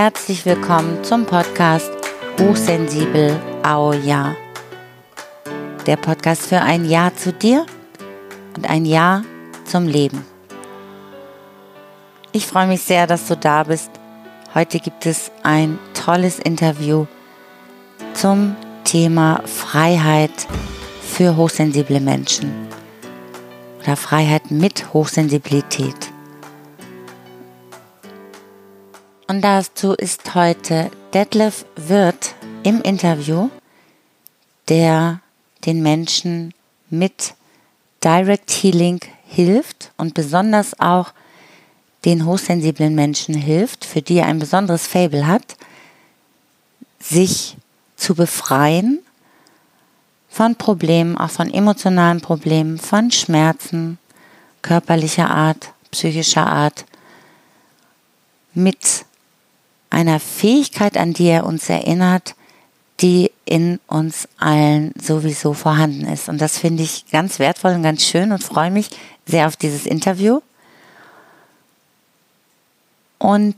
herzlich willkommen zum Podcast Hochsensibel Au Ja. Der Podcast für ein Ja zu dir und ein Ja zum Leben. Ich freue mich sehr, dass du da bist. Heute gibt es ein tolles Interview zum Thema Freiheit für hochsensible Menschen oder Freiheit mit Hochsensibilität. Und dazu ist heute Detlef Wirth im Interview, der den Menschen mit Direct Healing hilft und besonders auch den hochsensiblen Menschen hilft, für die er ein besonderes Fable hat, sich zu befreien von Problemen, auch von emotionalen Problemen, von Schmerzen, körperlicher Art, psychischer Art, mit einer Fähigkeit, an die er uns erinnert, die in uns allen sowieso vorhanden ist. Und das finde ich ganz wertvoll und ganz schön und freue mich sehr auf dieses Interview. Und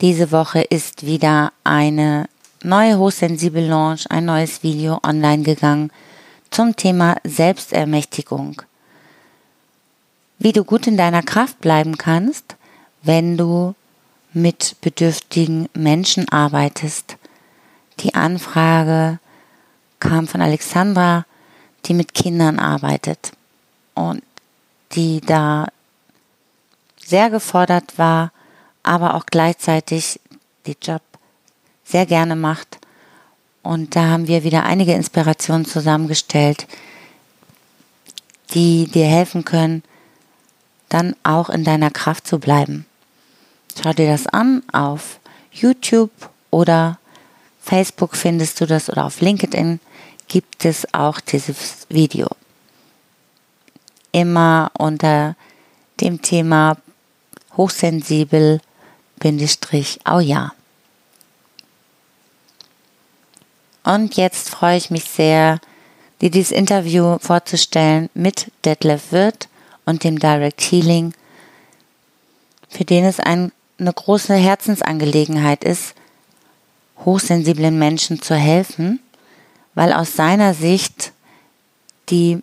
diese Woche ist wieder eine neue Hochsensibel Launch, ein neues Video online gegangen zum Thema Selbstermächtigung. Wie du gut in deiner Kraft bleiben kannst, wenn du mit bedürftigen Menschen arbeitest. Die Anfrage kam von Alexandra, die mit Kindern arbeitet und die da sehr gefordert war, aber auch gleichzeitig den Job sehr gerne macht. Und da haben wir wieder einige Inspirationen zusammengestellt, die dir helfen können, dann auch in deiner Kraft zu bleiben. Schau dir das an auf YouTube oder Facebook findest du das oder auf LinkedIn gibt es auch dieses Video. Immer unter dem Thema hochsensibel Bindestrich au ja. Und jetzt freue ich mich sehr, dir dieses Interview vorzustellen mit Detlef Wirth und dem Direct Healing, für den es ein eine große Herzensangelegenheit ist, hochsensiblen Menschen zu helfen, weil aus seiner Sicht die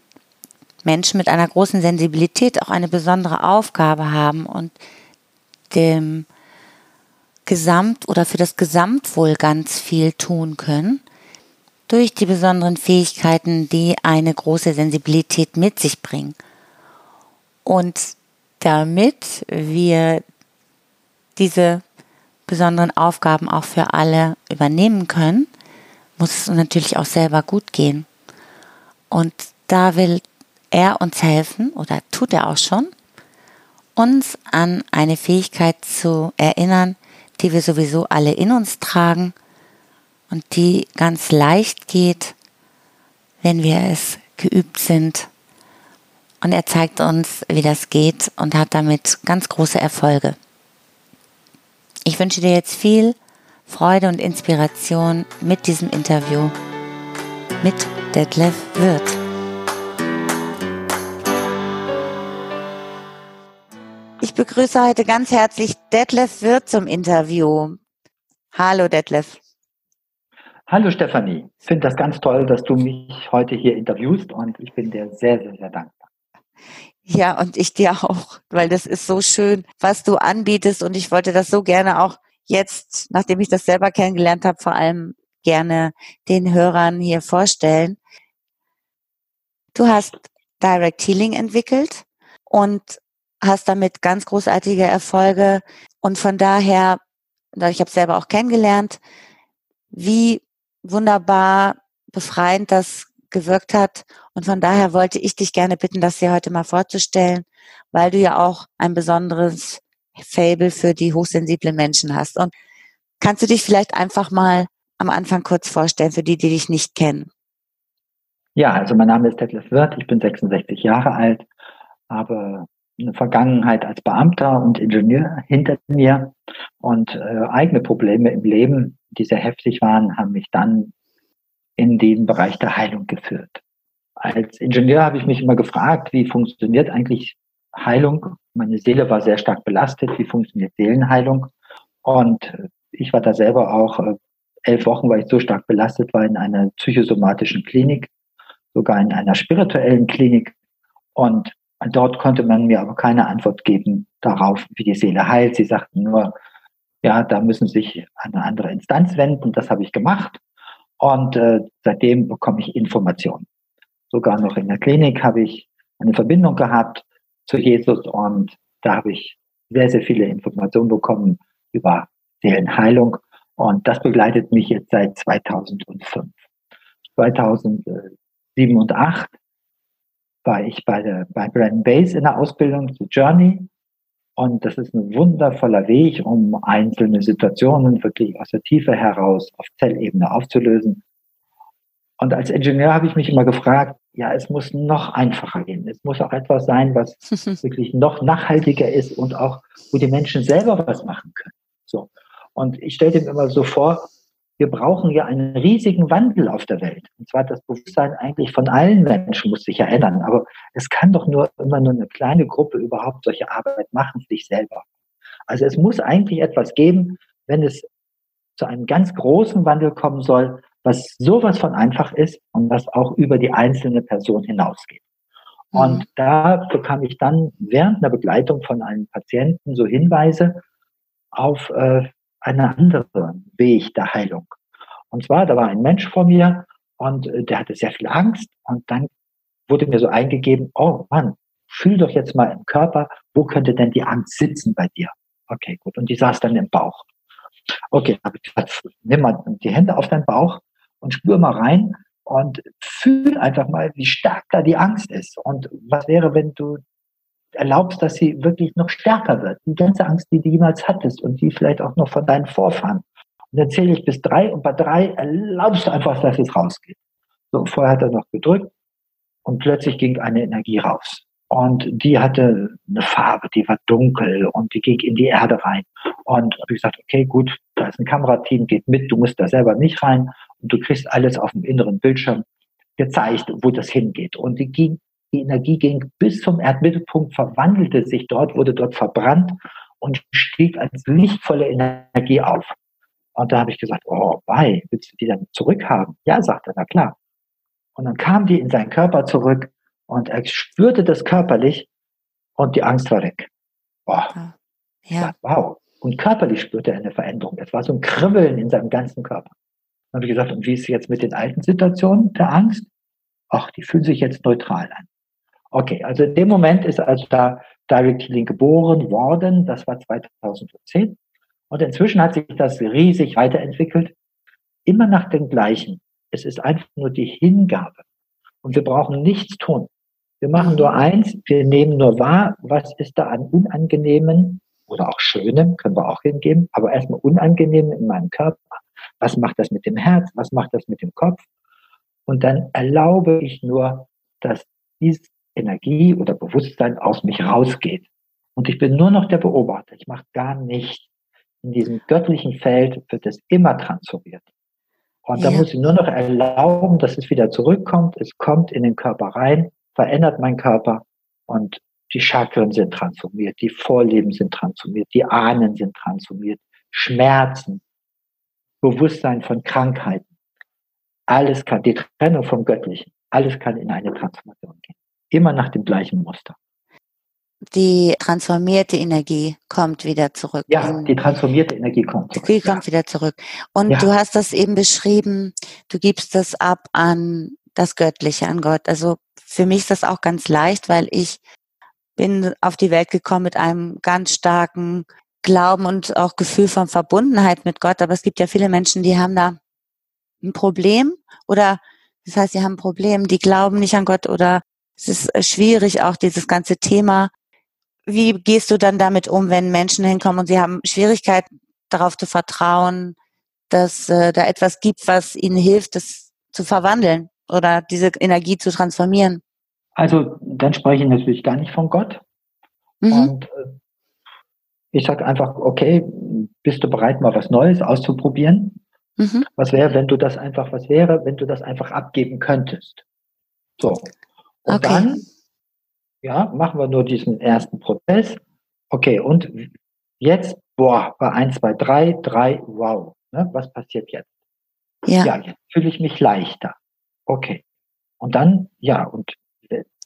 Menschen mit einer großen Sensibilität auch eine besondere Aufgabe haben und dem Gesamt oder für das Gesamtwohl ganz viel tun können durch die besonderen Fähigkeiten, die eine große Sensibilität mit sich bringen. Und damit wir diese besonderen Aufgaben auch für alle übernehmen können, muss es natürlich auch selber gut gehen. Und da will er uns helfen, oder tut er auch schon, uns an eine Fähigkeit zu erinnern, die wir sowieso alle in uns tragen und die ganz leicht geht, wenn wir es geübt sind. Und er zeigt uns, wie das geht und hat damit ganz große Erfolge. Ich wünsche dir jetzt viel Freude und Inspiration mit diesem Interview mit Detlef Wirth. Ich begrüße heute ganz herzlich Detlef Wirth zum Interview. Hallo Detlef. Hallo Stefanie. Ich finde das ganz toll, dass du mich heute hier interviewst und ich bin dir sehr, sehr, sehr dankbar. Ja, und ich dir auch, weil das ist so schön, was du anbietest und ich wollte das so gerne auch jetzt, nachdem ich das selber kennengelernt habe, vor allem gerne den Hörern hier vorstellen. Du hast Direct Healing entwickelt und hast damit ganz großartige Erfolge und von daher, ich habe selber auch kennengelernt, wie wunderbar befreiend das gewirkt hat. Und von daher wollte ich dich gerne bitten, das hier heute mal vorzustellen, weil du ja auch ein besonderes Fable für die hochsensiblen Menschen hast. Und kannst du dich vielleicht einfach mal am Anfang kurz vorstellen, für die, die dich nicht kennen? Ja, also mein Name ist Detlef Wirth, ich bin 66 Jahre alt, habe eine Vergangenheit als Beamter und Ingenieur hinter mir und äh, eigene Probleme im Leben, die sehr heftig waren, haben mich dann in den Bereich der Heilung geführt. Als Ingenieur habe ich mich immer gefragt, wie funktioniert eigentlich Heilung? Meine Seele war sehr stark belastet. Wie funktioniert Seelenheilung? Und ich war da selber auch äh, elf Wochen, weil ich so stark belastet war in einer psychosomatischen Klinik, sogar in einer spirituellen Klinik. Und dort konnte man mir aber keine Antwort geben darauf, wie die Seele heilt. Sie sagten nur, ja, da müssen Sie sich an eine andere Instanz wenden. Das habe ich gemacht. Und äh, seitdem bekomme ich Informationen. Sogar noch in der Klinik habe ich eine Verbindung gehabt zu Jesus und da habe ich sehr, sehr viele Informationen bekommen über Seelenheilung. Und das begleitet mich jetzt seit 2005. 2007 und 2008 war ich bei, der, bei Brandon Base in der Ausbildung zu Journey. Und das ist ein wundervoller Weg, um einzelne Situationen wirklich aus der Tiefe heraus auf Zellebene aufzulösen. Und als Ingenieur habe ich mich immer gefragt, ja, es muss noch einfacher gehen. Es muss auch etwas sein, was wirklich noch nachhaltiger ist und auch, wo die Menschen selber was machen können. So. Und ich stelle dem immer so vor, wir brauchen ja einen riesigen Wandel auf der Welt. Und zwar das Bewusstsein eigentlich von allen Menschen muss sich ja ändern. Aber es kann doch nur immer nur eine kleine Gruppe überhaupt solche Arbeit machen, sich selber. Also es muss eigentlich etwas geben, wenn es zu einem ganz großen Wandel kommen soll, was sowas von einfach ist und was auch über die einzelne Person hinausgeht. Mhm. Und da bekam ich dann während der Begleitung von einem Patienten so Hinweise auf äh, einen anderen Weg der Heilung. Und zwar, da war ein Mensch vor mir und äh, der hatte sehr viel Angst und dann wurde mir so eingegeben, oh Mann, fühl doch jetzt mal im Körper, wo könnte denn die Angst sitzen bei dir? Okay, gut. Und die saß dann im Bauch. Okay, habe ich nimm mal die Hände auf deinen Bauch und spür mal rein und fühl einfach mal, wie stark da die Angst ist. Und was wäre, wenn du erlaubst, dass sie wirklich noch stärker wird. Die ganze Angst, die du jemals hattest und die vielleicht auch noch von deinen Vorfahren. Und dann zähle ich bis drei und bei drei erlaubst du einfach, dass es rausgeht. So, vorher hat er noch gedrückt und plötzlich ging eine Energie raus. Und die hatte eine Farbe, die war dunkel und die ging in die Erde rein. Und habe ich gesagt, okay, gut, da ist ein Kamerateam, geht mit, du musst da selber nicht rein und du kriegst alles auf dem inneren Bildschirm gezeigt, wo das hingeht. Und die ging die Energie ging bis zum Erdmittelpunkt, verwandelte sich dort, wurde dort verbrannt und stieg als lichtvolle Energie auf. Und da habe ich gesagt, oh, bei, willst du die dann zurückhaben? Ja, sagt er, na klar. Und dann kam die in seinen Körper zurück und er spürte das körperlich und die Angst war weg. Boah. Ja. wow. Und körperlich spürte er eine Veränderung. Es war so ein Kribbeln in seinem ganzen Körper. Dann habe ich gesagt, und wie ist es jetzt mit den alten Situationen der Angst? Ach, die fühlen sich jetzt neutral an. Okay, also in dem Moment ist also da Direct Healing geboren worden. Das war 2010. Und inzwischen hat sich das riesig weiterentwickelt. Immer nach dem Gleichen. Es ist einfach nur die Hingabe. Und wir brauchen nichts tun. Wir machen nur eins. Wir nehmen nur wahr, was ist da an Unangenehmen oder auch Schönem, können wir auch hingeben, aber erstmal Unangenehm in meinem Körper. Was macht das mit dem Herz? Was macht das mit dem Kopf? Und dann erlaube ich nur, dass dies Energie oder Bewusstsein aus mich rausgeht. Und ich bin nur noch der Beobachter. Ich mache gar nichts. In diesem göttlichen Feld wird es immer transformiert. Und ja. da muss ich nur noch erlauben, dass es wieder zurückkommt. Es kommt in den Körper rein, verändert meinen Körper und die Chakren sind transformiert, die Vorleben sind transformiert, die Ahnen sind transformiert, Schmerzen, Bewusstsein von Krankheiten. Alles kann, die Trennung vom Göttlichen, alles kann in eine Transformation gehen immer nach dem gleichen Muster. Die transformierte Energie kommt wieder zurück. Ja, die transformierte Energie kommt zurück. Die kommt ja. wieder zurück. Und ja. du hast das eben beschrieben, du gibst das ab an das Göttliche, an Gott. Also für mich ist das auch ganz leicht, weil ich bin auf die Welt gekommen mit einem ganz starken Glauben und auch Gefühl von Verbundenheit mit Gott. Aber es gibt ja viele Menschen, die haben da ein Problem oder das heißt, sie haben ein Problem, die glauben nicht an Gott oder es ist äh, schwierig, auch dieses ganze Thema. Wie gehst du dann damit um, wenn Menschen hinkommen und sie haben Schwierigkeiten darauf zu vertrauen, dass äh, da etwas gibt, was ihnen hilft, das zu verwandeln oder diese Energie zu transformieren? Also dann spreche ich natürlich gar nicht von Gott. Mhm. Und äh, ich sage einfach, okay, bist du bereit, mal was Neues auszuprobieren? Mhm. Was wäre, wenn du das einfach, was wäre, wenn du das einfach abgeben könntest? So. Und okay. dann, ja, machen wir nur diesen ersten Prozess. Okay, und Jetzt, boah, bei 1, 2, 3, 3, wow. Ne, was passiert jetzt? Ja. ja, jetzt fühle ich mich leichter. Okay. Und dann, ja, und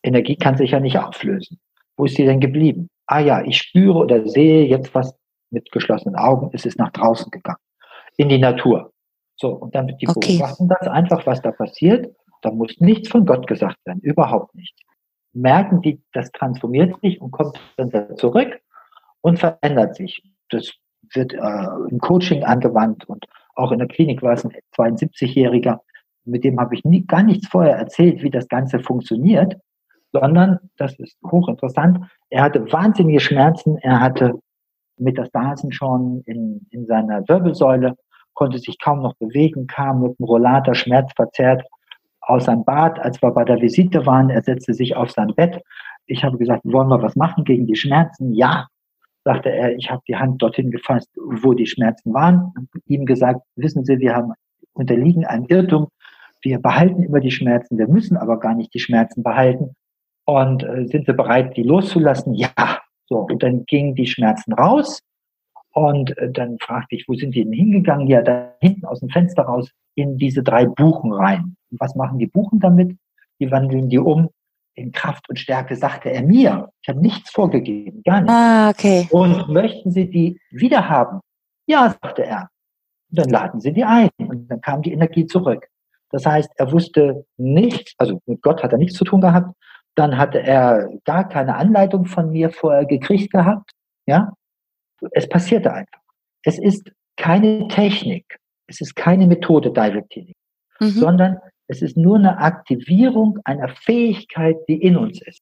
Energie kann sich ja nicht auflösen. Wo ist sie denn geblieben? Ah ja, ich spüre oder sehe jetzt was mit geschlossenen Augen, es ist nach draußen gegangen. In die Natur. So, und dann die okay. beobachten das einfach, was da passiert. Da muss nichts von Gott gesagt werden, überhaupt nicht. Merken die, das transformiert sich und kommt dann zurück und verändert sich. Das wird äh, im Coaching angewandt und auch in der Klinik war es ein 72-Jähriger, mit dem habe ich nie, gar nichts vorher erzählt, wie das Ganze funktioniert, sondern, das ist hochinteressant, er hatte wahnsinnige Schmerzen, er hatte Metastasen schon in, in seiner Wirbelsäule, konnte sich kaum noch bewegen, kam mit dem Rollator schmerzverzerrt aus seinem Bad, als wir bei der Visite waren, er setzte sich auf sein Bett. Ich habe gesagt, wollen wir was machen gegen die Schmerzen? Ja, sagte er, ich habe die Hand dorthin gefasst, wo die Schmerzen waren. Ihm gesagt, wissen Sie, wir haben unterliegen einem Irrtum. Wir behalten immer die Schmerzen, wir müssen aber gar nicht die Schmerzen behalten. Und äh, sind Sie bereit, die loszulassen? Ja. So, und dann gingen die Schmerzen raus. Und äh, dann fragte ich, wo sind die denn hingegangen? Ja, da hinten aus dem Fenster raus in diese drei Buchen rein. Und was machen die Buchen damit? Die wandeln die um in Kraft und Stärke, sagte er mir. Ich habe nichts vorgegeben, gar nichts. Ah, okay. Und möchten Sie die wieder haben? Ja, sagte er. Und dann laden Sie die ein. Und dann kam die Energie zurück. Das heißt, er wusste nichts, also mit Gott hat er nichts zu tun gehabt. Dann hatte er gar keine Anleitung von mir vorher gekriegt gehabt. Ja, es passierte einfach. Es ist keine Technik. Es ist keine Methode Direct Healing, mhm. sondern es ist nur eine Aktivierung einer Fähigkeit, die in uns ist.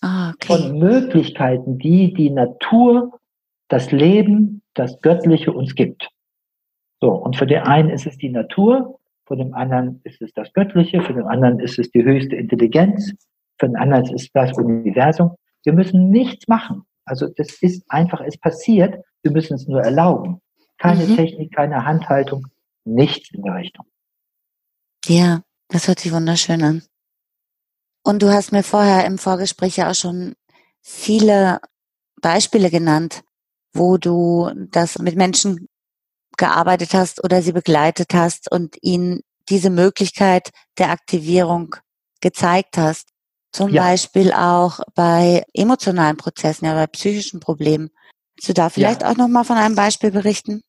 Ah, okay. Von Möglichkeiten, die die Natur, das Leben, das Göttliche uns gibt. So, und für den einen ist es die Natur, für den anderen ist es das Göttliche, für den anderen ist es die höchste Intelligenz, für den anderen ist es das Universum. Wir müssen nichts machen. Also das ist einfach, es passiert, wir müssen es nur erlauben. Keine mhm. Technik, keine Handhaltung, nichts in der Richtung. Ja, das hört sich wunderschön an. Und du hast mir vorher im Vorgespräch ja auch schon viele Beispiele genannt, wo du das mit Menschen gearbeitet hast oder sie begleitet hast und ihnen diese Möglichkeit der Aktivierung gezeigt hast. Zum ja. Beispiel auch bei emotionalen Prozessen, ja, bei psychischen Problemen. Willst du da vielleicht ja. auch nochmal von einem Beispiel berichten?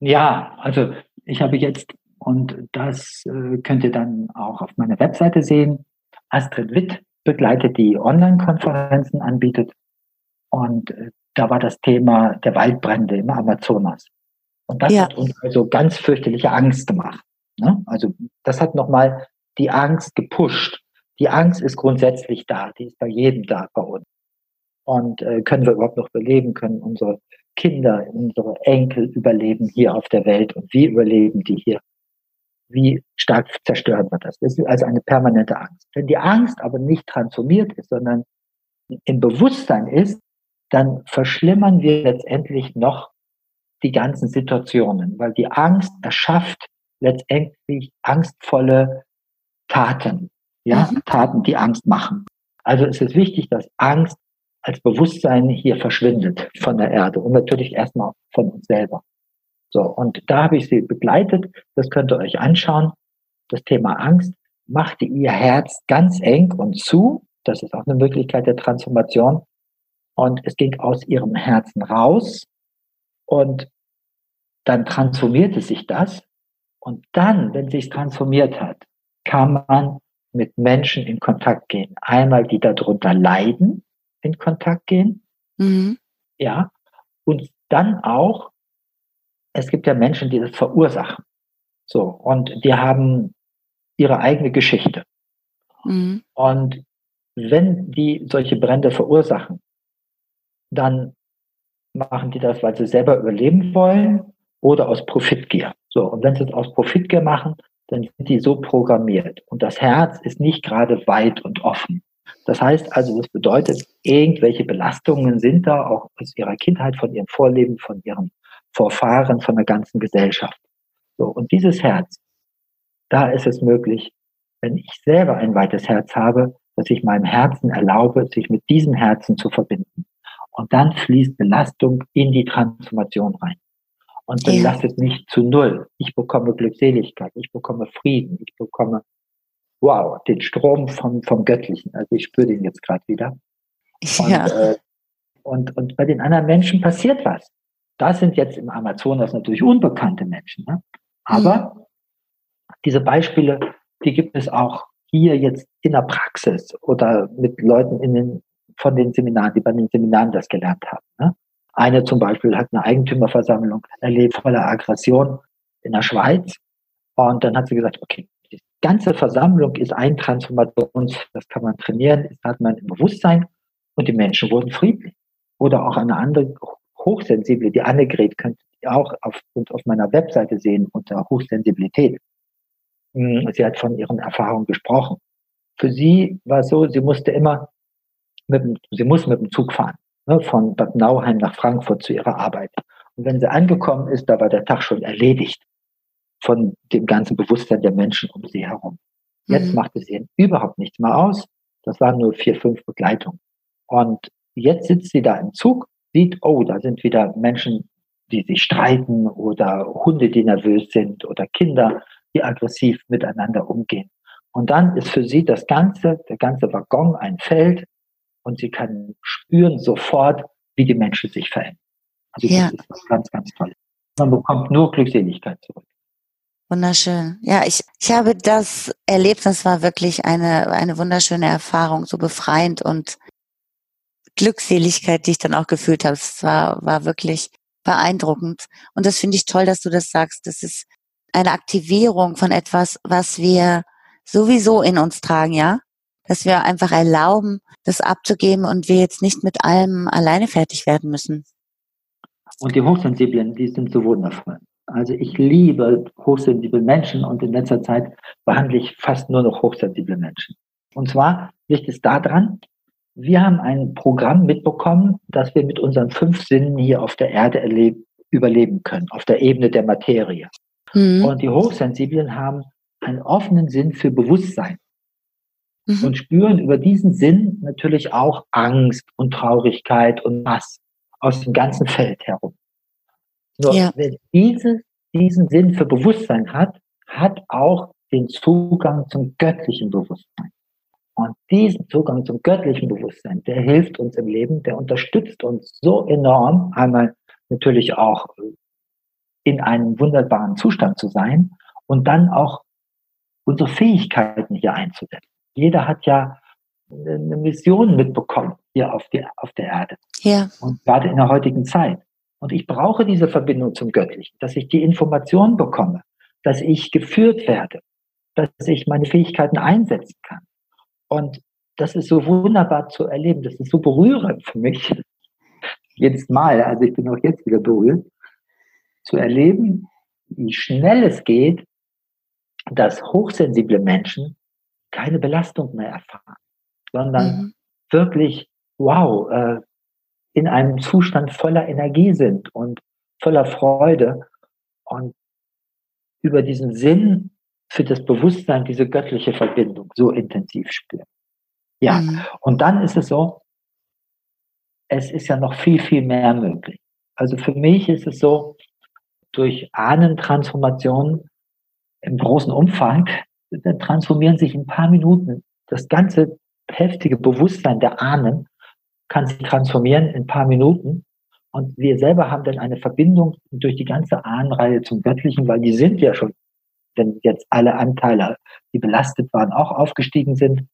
Ja, also ich habe jetzt, und das äh, könnt ihr dann auch auf meiner Webseite sehen, Astrid Witt begleitet die Online-Konferenzen, anbietet. Und äh, da war das Thema der Waldbrände im Amazonas. Und das ja. hat uns also ganz fürchterliche Angst gemacht. Ne? Also das hat nochmal die Angst gepusht. Die Angst ist grundsätzlich da, die ist bei jedem da bei uns. Und äh, können wir überhaupt noch überleben, können unsere Kinder, unsere Enkel überleben hier auf der Welt und wie überleben die hier? Wie stark zerstört wird das? Das ist also eine permanente Angst. Wenn die Angst aber nicht transformiert ist, sondern im Bewusstsein ist, dann verschlimmern wir letztendlich noch die ganzen Situationen, weil die Angst erschafft letztendlich angstvolle Taten, ja, mhm. Taten, die Angst machen. Also es ist wichtig, dass Angst als Bewusstsein hier verschwindet von der Erde und natürlich erstmal von uns selber. So, und da habe ich sie begleitet. Das könnt ihr euch anschauen. Das Thema Angst machte ihr Herz ganz eng und zu. Das ist auch eine Möglichkeit der Transformation. Und es ging aus ihrem Herzen raus. Und dann transformierte sich das. Und dann, wenn sich transformiert hat, kann man mit Menschen in Kontakt gehen. Einmal, die darunter leiden, in Kontakt gehen. Mhm. Ja. Und dann auch, es gibt ja Menschen, die das verursachen. So. Und die haben ihre eigene Geschichte. Mhm. Und wenn die solche Brände verursachen, dann machen die das, weil sie selber überleben wollen oder aus Profitgier. So. Und wenn sie es aus Profitgier machen, dann sind die so programmiert. Und das Herz ist nicht gerade weit und offen. Das heißt also, das bedeutet, irgendwelche Belastungen sind da auch aus ihrer Kindheit, von ihrem Vorleben, von ihren Vorfahren, von der ganzen Gesellschaft. So. Und dieses Herz, da ist es möglich, wenn ich selber ein weites Herz habe, dass ich meinem Herzen erlaube, sich mit diesem Herzen zu verbinden. Und dann fließt Belastung in die Transformation rein. Und belastet ja. mich zu null. Ich bekomme Glückseligkeit, ich bekomme Frieden, ich bekomme, wow, den Strom vom, vom Göttlichen. Also ich spüre den jetzt gerade wieder. Ja. Und, äh, und, und bei den anderen Menschen passiert was. Das sind jetzt im Amazonas natürlich unbekannte Menschen. Ne? Aber mhm. diese Beispiele, die gibt es auch hier jetzt in der Praxis oder mit Leuten in den, von den Seminaren, die bei den Seminaren das gelernt haben. Ne? Eine zum Beispiel hat eine Eigentümerversammlung erlebt voller Aggression in der Schweiz. Und dann hat sie gesagt, okay, die ganze Versammlung ist ein Transformations, das kann man trainieren, das hat man im Bewusstsein und die Menschen wurden friedlich. Oder auch eine andere hochsensible, die Annegret könnt ihr auch auf, auf meiner Webseite sehen unter Hochsensibilität. Hm, sie hat von ihren Erfahrungen gesprochen. Für sie war es so, sie musste immer mit sie muss mit dem Zug fahren, ne, von Bad Nauheim nach Frankfurt zu ihrer Arbeit. Und wenn sie angekommen ist, da war der Tag schon erledigt von dem ganzen Bewusstsein der Menschen um sie herum. Jetzt mhm. macht es ihnen überhaupt nichts mehr aus. Das waren nur vier, fünf Begleitungen. Und jetzt sitzt sie da im Zug, sieht, oh, da sind wieder Menschen, die sich streiten oder Hunde, die nervös sind oder Kinder, die aggressiv miteinander umgehen. Und dann ist für sie das ganze, der ganze Waggon ein Feld und sie kann spüren sofort, wie die Menschen sich verändern. Also ja. das ist ganz, ganz toll. Man bekommt nur Glückseligkeit zurück. Wunderschön. Ja, ich, ich habe das erlebt. Das war wirklich eine, eine wunderschöne Erfahrung, so befreiend und Glückseligkeit, die ich dann auch gefühlt habe. Es war, war wirklich beeindruckend. Und das finde ich toll, dass du das sagst. Das ist eine Aktivierung von etwas, was wir sowieso in uns tragen, ja? Dass wir einfach erlauben, das abzugeben und wir jetzt nicht mit allem alleine fertig werden müssen. Und die Hochsensiblen, die sind so wundervoll. Also ich liebe hochsensible Menschen und in letzter Zeit behandle ich fast nur noch hochsensible Menschen. Und zwar liegt es daran, wir haben ein Programm mitbekommen, dass wir mit unseren fünf Sinnen hier auf der Erde erleben, überleben können, auf der Ebene der Materie. Mhm. Und die Hochsensiblen haben einen offenen Sinn für Bewusstsein mhm. und spüren über diesen Sinn natürlich auch Angst und Traurigkeit und Hass aus dem ganzen Feld herum. Nur ja. wer diese, diesen Sinn für Bewusstsein hat, hat auch den Zugang zum göttlichen Bewusstsein. Und diesen Zugang zum göttlichen Bewusstsein, der hilft uns im Leben, der unterstützt uns so enorm, einmal natürlich auch in einem wunderbaren Zustand zu sein und dann auch unsere Fähigkeiten hier einzusetzen. Jeder hat ja eine Mission mitbekommen hier auf, die, auf der Erde. Ja. Und gerade in der heutigen Zeit. Und ich brauche diese Verbindung zum Göttlichen, dass ich die Information bekomme, dass ich geführt werde, dass ich meine Fähigkeiten einsetzen kann. Und das ist so wunderbar zu erleben. Das ist so berührend für mich. Jedes Mal. Also ich bin auch jetzt wieder berührt. Zu erleben, wie schnell es geht, dass hochsensible Menschen keine Belastung mehr erfahren, sondern mhm. wirklich, wow, äh, in einem Zustand voller Energie sind und voller Freude und über diesen Sinn für das Bewusstsein diese göttliche Verbindung so intensiv spüren. Ja, mhm. und dann ist es so, es ist ja noch viel, viel mehr möglich. Also für mich ist es so, durch Ahnentransformation im großen Umfang, dann transformieren sich in ein paar Minuten das ganze heftige Bewusstsein der Ahnen kann sich transformieren in ein paar Minuten. Und wir selber haben dann eine Verbindung durch die ganze Ahnenreihe zum Göttlichen, weil die sind ja schon wenn jetzt alle Anteile, die belastet waren, auch aufgestiegen sind,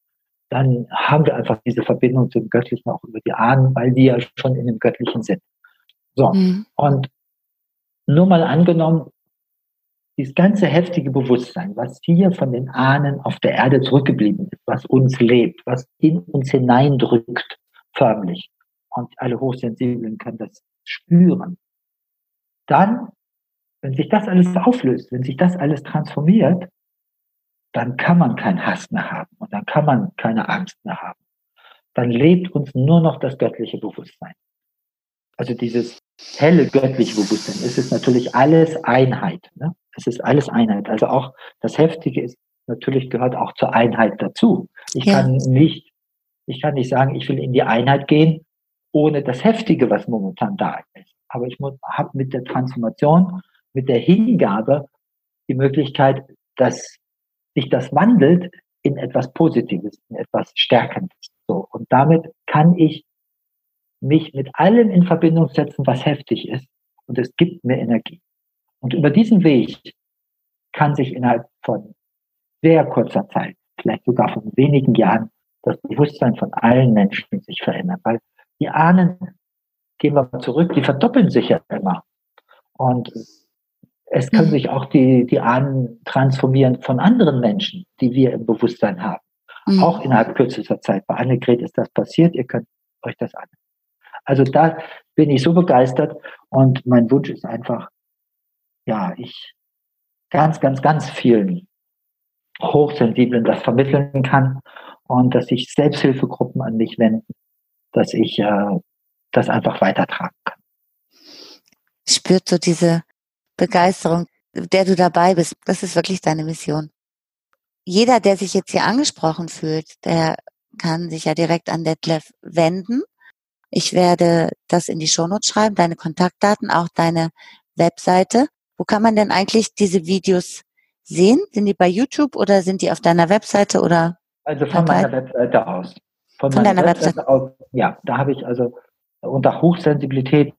dann haben wir einfach diese Verbindung zum Göttlichen auch über die Ahnen, weil die ja schon in dem Göttlichen sind. So. Mhm. Und nur mal angenommen, dieses ganze heftige Bewusstsein, was hier von den Ahnen auf der Erde zurückgeblieben ist, was uns lebt, was in uns hineindrückt, förmlich. Und alle Hochsensiblen können das spüren. Dann wenn sich das alles auflöst, wenn sich das alles transformiert, dann kann man keinen Hass mehr haben und dann kann man keine Angst mehr haben. Dann lebt uns nur noch das göttliche Bewusstsein. Also dieses helle göttliche Bewusstsein. Es ist natürlich alles Einheit. Ne? Es ist alles Einheit. Also auch das Heftige ist natürlich gehört auch zur Einheit dazu. Ich ja. kann nicht Ich kann nicht sagen, ich will in die Einheit gehen, ohne das Heftige, was momentan da ist. Aber ich habe mit der Transformation, mit der Hingabe die Möglichkeit, dass sich das wandelt in etwas Positives, in etwas Stärkendes. So. Und damit kann ich mich mit allem in Verbindung setzen, was heftig ist. Und es gibt mir Energie. Und über diesen Weg kann sich innerhalb von sehr kurzer Zeit, vielleicht sogar von wenigen Jahren, das Bewusstsein von allen Menschen sich verändern. Weil die Ahnen, gehen wir mal zurück, die verdoppeln sich ja immer. Und es können mhm. sich auch die, die Ahnen transformieren von anderen Menschen, die wir im Bewusstsein haben. Mhm. Auch innerhalb kürzester Zeit. Bei Annegret ist das passiert. Ihr könnt euch das an. Also da bin ich so begeistert und mein Wunsch ist einfach, ja, ich ganz, ganz, ganz vielen Hochsensiblen das vermitteln kann und dass sich Selbsthilfegruppen an mich wenden, dass ich äh, das einfach weitertragen kann. Spürt so diese Begeisterung, der du dabei bist. Das ist wirklich deine Mission. Jeder, der sich jetzt hier angesprochen fühlt, der kann sich ja direkt an Detlef wenden. Ich werde das in die Shownotes schreiben, deine Kontaktdaten, auch deine Webseite. Wo kann man denn eigentlich diese Videos sehen? Sind die bei YouTube oder sind die auf deiner Webseite oder? Also von meiner Webseite aus. Von, von deiner Webseite, Webseite aus. Ja, da habe ich also unter Hochsensibilität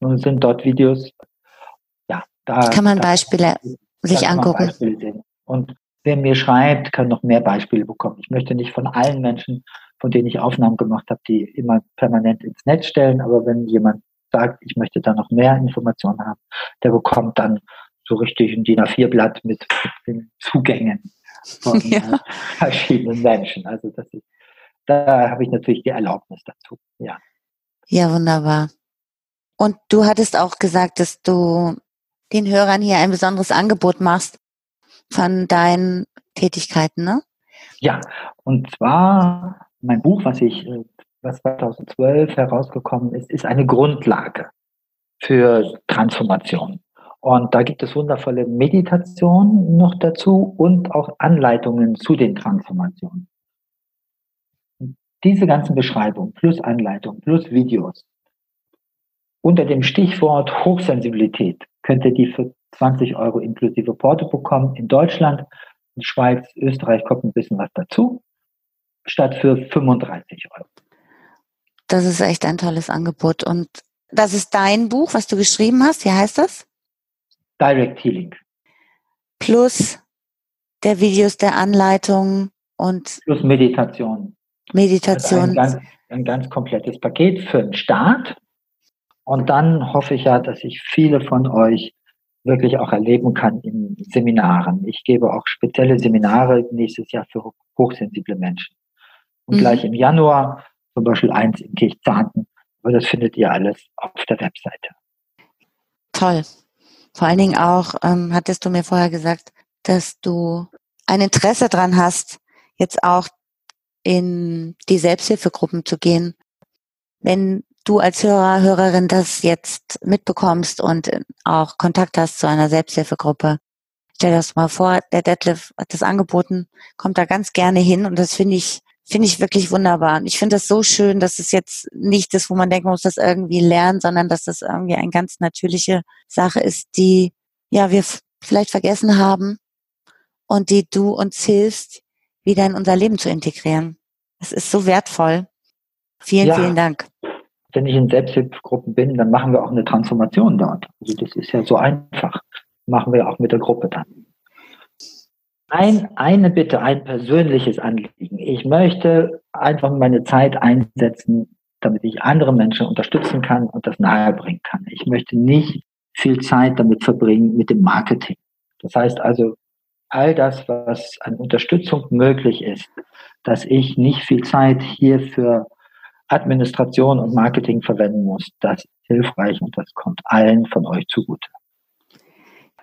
sind dort Videos. Ja, da kann man Beispiele sich angucken. Beispiele Und wer mir schreibt, kann noch mehr Beispiele bekommen. Ich möchte nicht von allen Menschen, von denen ich Aufnahmen gemacht habe, die immer permanent ins Netz stellen, aber wenn jemand sagt, ich möchte da noch mehr Informationen haben, der bekommt dann so richtig ein DIN A4-Blatt mit, mit, den Zugängen von ja. verschiedenen Menschen. Also das ist, da habe ich natürlich die Erlaubnis dazu. Ja. Ja, wunderbar. Und du hattest auch gesagt, dass du den Hörern hier ein besonderes Angebot machst von deinen Tätigkeiten, ne? Ja, und zwar mein Buch, was ich, äh, was 2012 herausgekommen ist, ist eine Grundlage für Transformation. Und da gibt es wundervolle Meditationen noch dazu und auch Anleitungen zu den Transformationen. Diese ganzen Beschreibungen plus Anleitungen plus Videos unter dem Stichwort Hochsensibilität könnt ihr die für 20 Euro inklusive Porto bekommen in Deutschland. In Schweiz, Österreich kommt ein bisschen was dazu, statt für 35 Euro. Das ist echt ein tolles Angebot. Und das ist dein Buch, was du geschrieben hast. Wie heißt das? Direct Healing. Plus der Videos der Anleitung und. Plus Meditation. Meditation. Ein ganz, ein ganz komplettes Paket für den Start. Und dann hoffe ich ja, dass ich viele von euch wirklich auch erleben kann in Seminaren. Ich gebe auch spezielle Seminare nächstes Jahr für hochsensible Menschen. Und mhm. gleich im Januar zum Beispiel eins in Kirchzarten. Aber das findet ihr alles auf der Webseite. Toll. Vor allen Dingen auch, ähm, hattest du mir vorher gesagt, dass du ein Interesse dran hast, jetzt auch in die Selbsthilfegruppen zu gehen. Wenn du als Hörer, Hörerin das jetzt mitbekommst und auch Kontakt hast zu einer Selbsthilfegruppe, stell dir das mal vor, der Detlef hat das angeboten, kommt da ganz gerne hin und das finde ich, finde ich wirklich wunderbar. Und ich finde das so schön, dass es jetzt nicht ist, wo man denkt, man muss das irgendwie lernen, sondern dass das irgendwie eine ganz natürliche Sache ist, die, ja, wir vielleicht vergessen haben und die du uns hilfst, wieder in unser Leben zu integrieren. Es ist so wertvoll. Vielen, ja. vielen Dank wenn ich in Selbsthilfegruppen bin, dann machen wir auch eine Transformation dort. Also das ist ja so einfach. Machen wir auch mit der Gruppe dann. Ein, eine Bitte, ein persönliches Anliegen. Ich möchte einfach meine Zeit einsetzen, damit ich andere Menschen unterstützen kann und das nahebringen kann. Ich möchte nicht viel Zeit damit verbringen mit dem Marketing. Das heißt also, all das, was an Unterstützung möglich ist, dass ich nicht viel Zeit hier für Administration und Marketing verwenden muss. Das ist hilfreich und das kommt allen von euch zugute.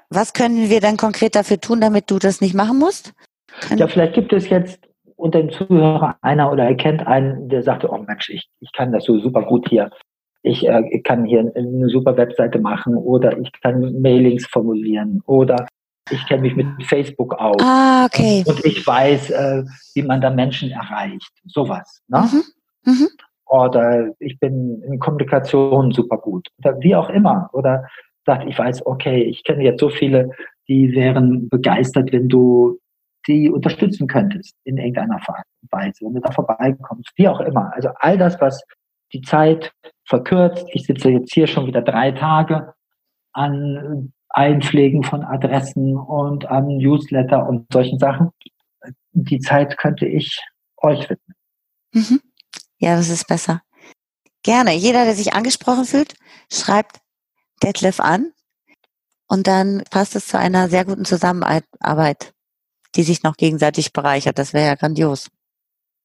Was können wir dann konkret dafür tun, damit du das nicht machen musst? Können ja, vielleicht gibt es jetzt unter den Zuhörern einer oder erkennt einen, der sagt, oh Mensch, ich, ich kann das so super gut hier. Ich, äh, kann hier eine super Webseite machen oder ich kann Mailings formulieren oder ich kenne mich mit Facebook aus. Ah, okay. Und ich weiß, äh, wie man da Menschen erreicht. Sowas. Ne? Mhm. Mhm. Oder ich bin in Kommunikation super gut. Oder wie auch immer. Oder sagt, ich weiß, okay, ich kenne jetzt so viele, die wären begeistert, wenn du sie unterstützen könntest in irgendeiner Weise, wenn du da vorbeikommst, wie auch immer. Also all das, was die Zeit verkürzt. Ich sitze jetzt hier schon wieder drei Tage an Einpflegen von Adressen und an Newsletter und solchen Sachen. Die Zeit könnte ich euch widmen. Mhm. Ja, das ist besser. Gerne. Jeder, der sich angesprochen fühlt, schreibt Detlef an und dann passt es zu einer sehr guten Zusammenarbeit, die sich noch gegenseitig bereichert. Das wäre ja grandios.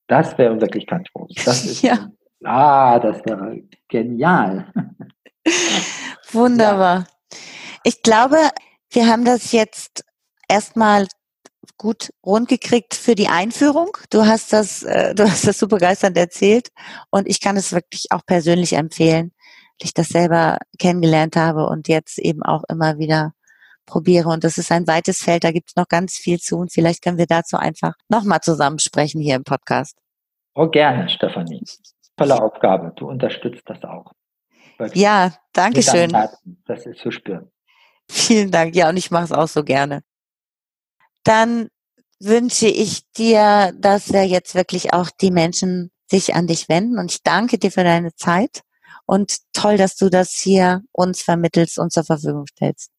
Das wäre wirklich grandios. Das ist, ja. Ah, das wäre genial. Wunderbar. Ja. Ich glaube, wir haben das jetzt erstmal gut rund gekriegt für die Einführung. Du hast das, äh, du hast das super begeisternd erzählt und ich kann es wirklich auch persönlich empfehlen, ich das selber kennengelernt habe und jetzt eben auch immer wieder probiere. Und das ist ein weites Feld, da gibt es noch ganz viel zu und vielleicht können wir dazu einfach nochmal zusammensprechen hier im Podcast. Oh, gerne, Stefanie. Tolle Aufgabe. Du unterstützt das auch. Ja, danke schön. Das ist zu spüren. Vielen Dank. Ja, und ich mache es auch so gerne. Dann wünsche ich dir, dass ja jetzt wirklich auch die Menschen sich an dich wenden. Und ich danke dir für deine Zeit. Und toll, dass du das hier uns vermittelst und zur Verfügung stellst.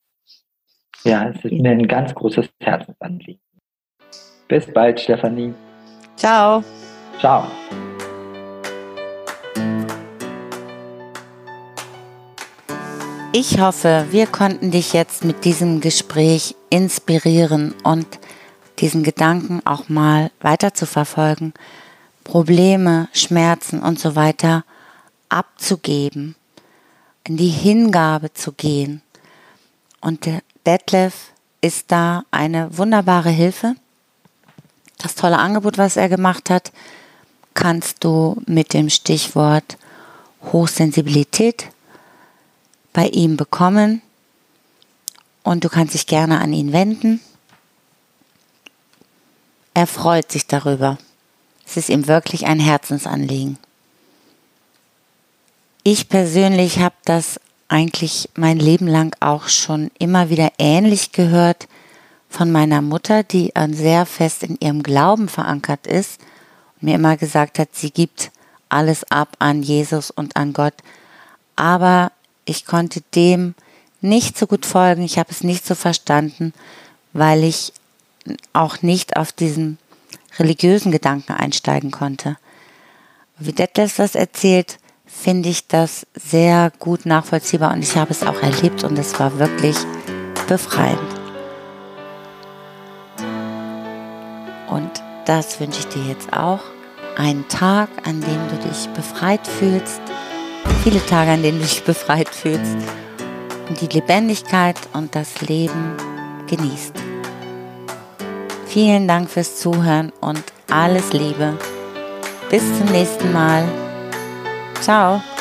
Ja, es ist mir ein ganz großes Herzensanliegen. Bis bald, Stefanie. Ciao. Ciao. Ich hoffe, wir konnten dich jetzt mit diesem Gespräch inspirieren und diesen Gedanken auch mal weiter zu verfolgen, Probleme, Schmerzen und so weiter abzugeben, in die Hingabe zu gehen. Und der Detlef ist da eine wunderbare Hilfe. Das tolle Angebot, was er gemacht hat, kannst du mit dem Stichwort Hochsensibilität bei ihm bekommen und du kannst dich gerne an ihn wenden. Er freut sich darüber. Es ist ihm wirklich ein Herzensanliegen. Ich persönlich habe das eigentlich mein Leben lang auch schon immer wieder ähnlich gehört von meiner Mutter, die sehr fest in ihrem Glauben verankert ist und mir immer gesagt hat, sie gibt alles ab an Jesus und an Gott. Aber ich konnte dem nicht so gut folgen, ich habe es nicht so verstanden, weil ich auch nicht auf diesen religiösen Gedanken einsteigen konnte. Wie Detlef das erzählt, finde ich das sehr gut nachvollziehbar und ich habe es auch erlebt und es war wirklich befreiend. Und das wünsche ich dir jetzt auch. Einen Tag, an dem du dich befreit fühlst, viele Tage, an denen du dich befreit fühlst und die Lebendigkeit und das Leben genießt. Vielen Dank fürs Zuhören und alles Liebe. Bis zum nächsten Mal. Ciao.